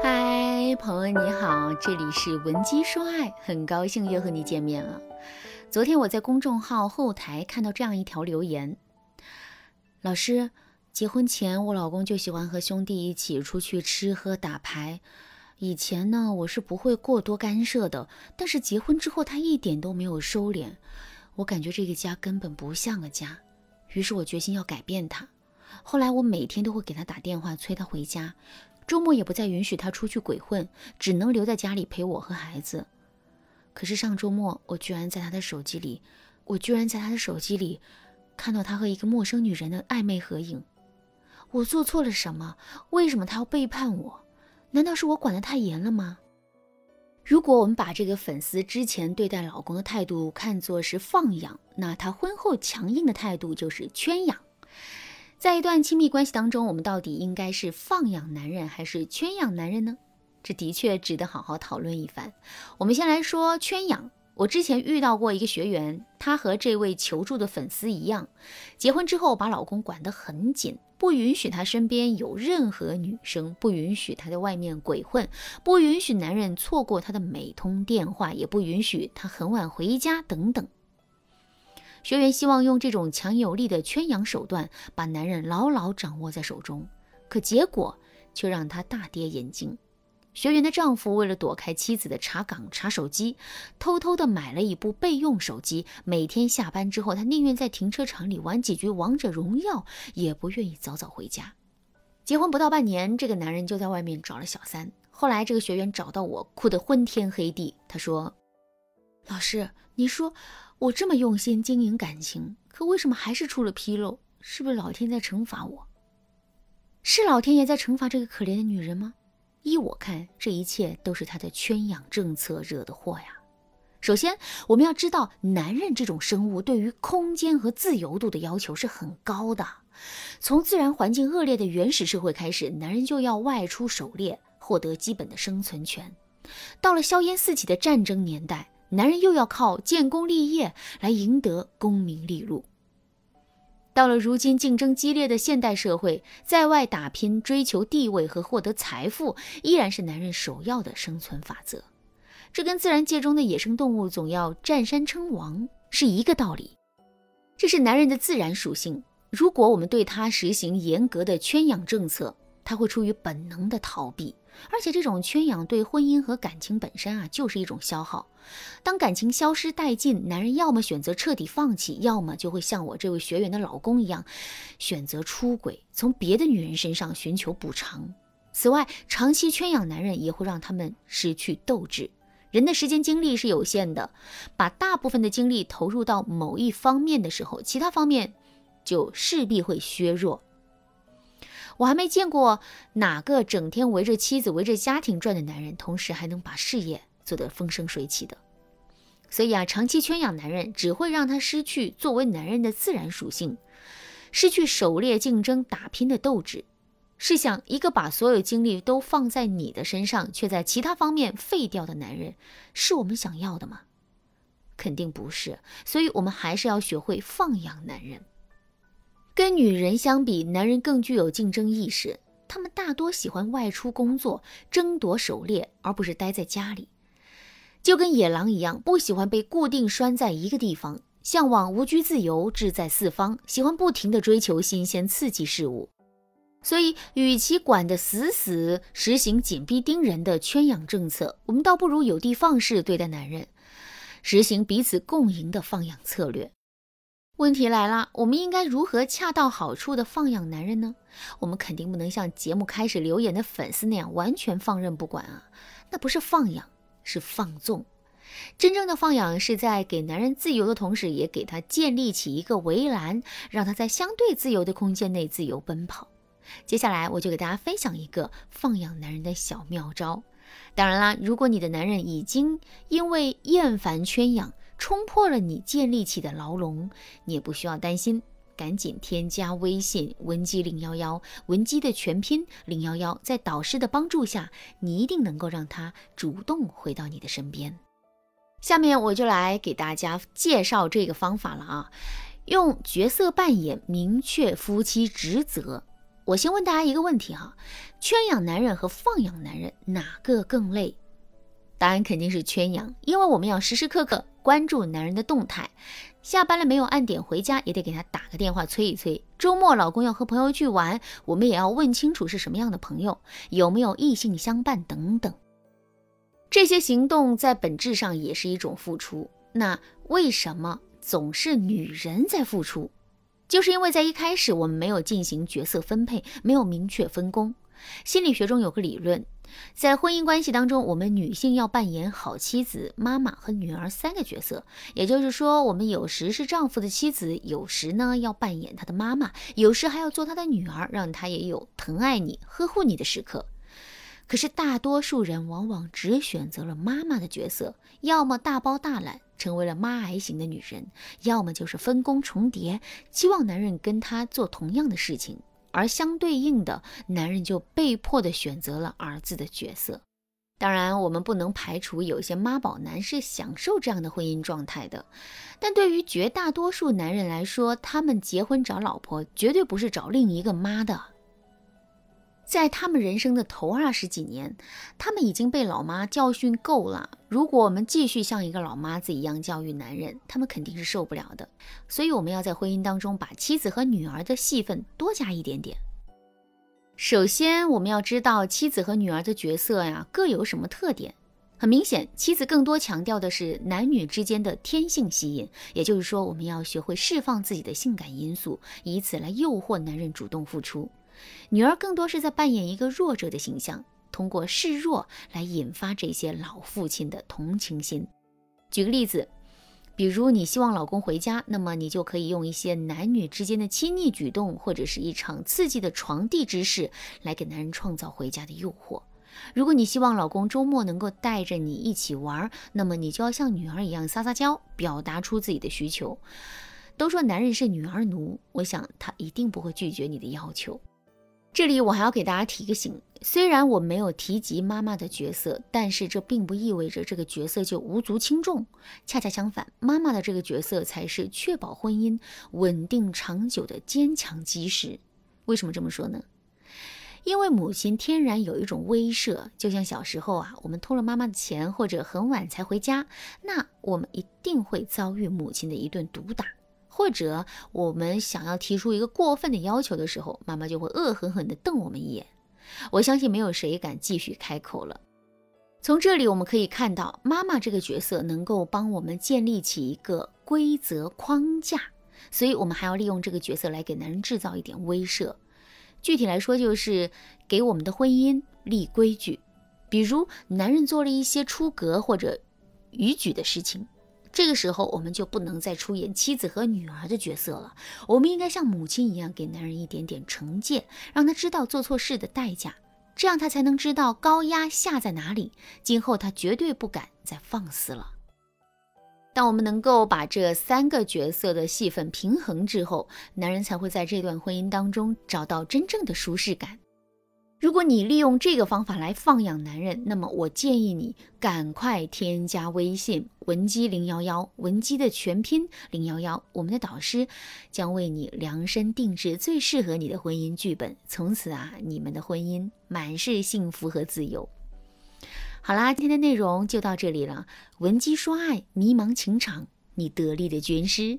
嗨，朋友你好，这里是文姬说爱，很高兴又和你见面了。昨天我在公众号后台看到这样一条留言：老师，结婚前我老公就喜欢和兄弟一起出去吃喝打牌，以前呢我是不会过多干涉的，但是结婚之后他一点都没有收敛，我感觉这个家根本不像个家，于是我决心要改变他。后来我每天都会给他打电话催他回家。周末也不再允许他出去鬼混，只能留在家里陪我和孩子。可是上周末，我居然在他的手机里，我居然在他的手机里看到他和一个陌生女人的暧昧合影。我做错了什么？为什么他要背叛我？难道是我管得太严了吗？如果我们把这个粉丝之前对待老公的态度看作是放养，那他婚后强硬的态度就是圈养。在一段亲密关系当中，我们到底应该是放养男人还是圈养男人呢？这的确值得好好讨论一番。我们先来说圈养。我之前遇到过一个学员，她和这位求助的粉丝一样，结婚之后把老公管得很紧，不允许他身边有任何女生，不允许他在外面鬼混，不允许男人错过他的每通电话，也不允许他很晚回家等等。学员希望用这种强有力的圈养手段把男人牢牢掌握在手中，可结果却让他大跌眼镜。学员的丈夫为了躲开妻子的查岗查手机，偷偷的买了一部备用手机。每天下班之后，他宁愿在停车场里玩几局王者荣耀，也不愿意早早回家。结婚不到半年，这个男人就在外面找了小三。后来这个学员找到我，哭得昏天黑地。他说：“老师，你说。”我这么用心经营感情，可为什么还是出了纰漏？是不是老天在惩罚我？是老天爷在惩罚这个可怜的女人吗？依我看，这一切都是他的圈养政策惹的祸呀。首先，我们要知道，男人这种生物对于空间和自由度的要求是很高的。从自然环境恶劣的原始社会开始，男人就要外出狩猎，获得基本的生存权。到了硝烟四起的战争年代。男人又要靠建功立业来赢得功名利禄。到了如今竞争激烈的现代社会，在外打拼、追求地位和获得财富，依然是男人首要的生存法则。这跟自然界中的野生动物总要占山称王是一个道理。这是男人的自然属性。如果我们对他实行严格的圈养政策，他会出于本能的逃避。而且这种圈养对婚姻和感情本身啊，就是一种消耗。当感情消失殆尽，男人要么选择彻底放弃，要么就会像我这位学员的老公一样，选择出轨，从别的女人身上寻求补偿。此外，长期圈养男人也会让他们失去斗志。人的时间精力是有限的，把大部分的精力投入到某一方面的时候，其他方面就势必会削弱。我还没见过哪个整天围着妻子、围着家庭转的男人，同时还能把事业做得风生水起的。所以啊，长期圈养男人只会让他失去作为男人的自然属性，失去狩猎、竞争、打拼的斗志。试想，一个把所有精力都放在你的身上，却在其他方面废掉的男人，是我们想要的吗？肯定不是。所以，我们还是要学会放养男人。跟女人相比，男人更具有竞争意识。他们大多喜欢外出工作，争夺狩猎，而不是待在家里。就跟野狼一样，不喜欢被固定拴在一个地方，向往无拘自由、志在四方，喜欢不停地追求新鲜刺激事物。所以，与其管得死死，实行紧逼盯人的圈养政策，我们倒不如有的放矢对待男人，实行彼此共赢的放养策略。问题来了，我们应该如何恰到好处的放养男人呢？我们肯定不能像节目开始留言的粉丝那样完全放任不管啊，那不是放养，是放纵。真正的放养是在给男人自由的同时，也给他建立起一个围栏，让他在相对自由的空间内自由奔跑。接下来我就给大家分享一个放养男人的小妙招。当然啦，如果你的男人已经因为厌烦圈养，冲破了你建立起的牢笼，你也不需要担心，赶紧添加微信文姬零幺幺，文姬的全拼零幺幺，在导师的帮助下，你一定能够让他主动回到你的身边。下面我就来给大家介绍这个方法了啊，用角色扮演明确夫妻职责。我先问大家一个问题哈：圈养男人和放养男人哪个更累？答案肯定是圈养，因为我们要时时刻刻关注男人的动态，下班了没有按点回家，也得给他打个电话催一催。周末老公要和朋友去玩，我们也要问清楚是什么样的朋友，有没有异性相伴等等。这些行动在本质上也是一种付出。那为什么总是女人在付出？就是因为在一开始我们没有进行角色分配，没有明确分工。心理学中有个理论。在婚姻关系当中，我们女性要扮演好妻子、妈妈和女儿三个角色。也就是说，我们有时是丈夫的妻子，有时呢要扮演他的妈妈，有时还要做他的女儿，让他也有疼爱你、呵护你的时刻。可是大多数人往往只选择了妈妈的角色，要么大包大揽，成为了妈癌型的女人，要么就是分工重叠，期望男人跟她做同样的事情。而相对应的，男人就被迫的选择了儿子的角色。当然，我们不能排除有些妈宝男是享受这样的婚姻状态的，但对于绝大多数男人来说，他们结婚找老婆绝对不是找另一个妈的。在他们人生的头二十几年，他们已经被老妈教训够了。如果我们继续像一个老妈子一样教育男人，他们肯定是受不了的。所以，我们要在婚姻当中把妻子和女儿的戏份多加一点点。首先，我们要知道妻子和女儿的角色呀各有什么特点。很明显，妻子更多强调的是男女之间的天性吸引，也就是说，我们要学会释放自己的性感因素，以此来诱惑男人主动付出。女儿更多是在扮演一个弱者的形象，通过示弱来引发这些老父亲的同情心。举个例子，比如你希望老公回家，那么你就可以用一些男女之间的亲昵举动，或者是一场刺激的床地之事，来给男人创造回家的诱惑。如果你希望老公周末能够带着你一起玩，那么你就要像女儿一样撒撒娇，表达出自己的需求。都说男人是女儿奴，我想他一定不会拒绝你的要求。这里我还要给大家提个醒，虽然我没有提及妈妈的角色，但是这并不意味着这个角色就无足轻重。恰恰相反，妈妈的这个角色才是确保婚姻稳定长久的坚强基石。为什么这么说呢？因为母亲天然有一种威慑，就像小时候啊，我们偷了妈妈的钱或者很晚才回家，那我们一定会遭遇母亲的一顿毒打。或者我们想要提出一个过分的要求的时候，妈妈就会恶狠狠地瞪我们一眼。我相信没有谁敢继续开口了。从这里我们可以看到，妈妈这个角色能够帮我们建立起一个规则框架，所以我们还要利用这个角色来给男人制造一点威慑。具体来说，就是给我们的婚姻立规矩。比如，男人做了一些出格或者逾矩的事情。这个时候，我们就不能再出演妻子和女儿的角色了。我们应该像母亲一样，给男人一点点惩戒，让他知道做错事的代价，这样他才能知道高压下在哪里。今后他绝对不敢再放肆了。当我们能够把这三个角色的戏份平衡之后，男人才会在这段婚姻当中找到真正的舒适感。如果你利用这个方法来放养男人，那么我建议你赶快添加微信文姬零幺幺，文姬的全拼零幺幺，我们的导师将为你量身定制最适合你的婚姻剧本，从此啊，你们的婚姻满是幸福和自由。好啦，今天的内容就到这里了，文姬说爱，迷茫情场，你得力的军师。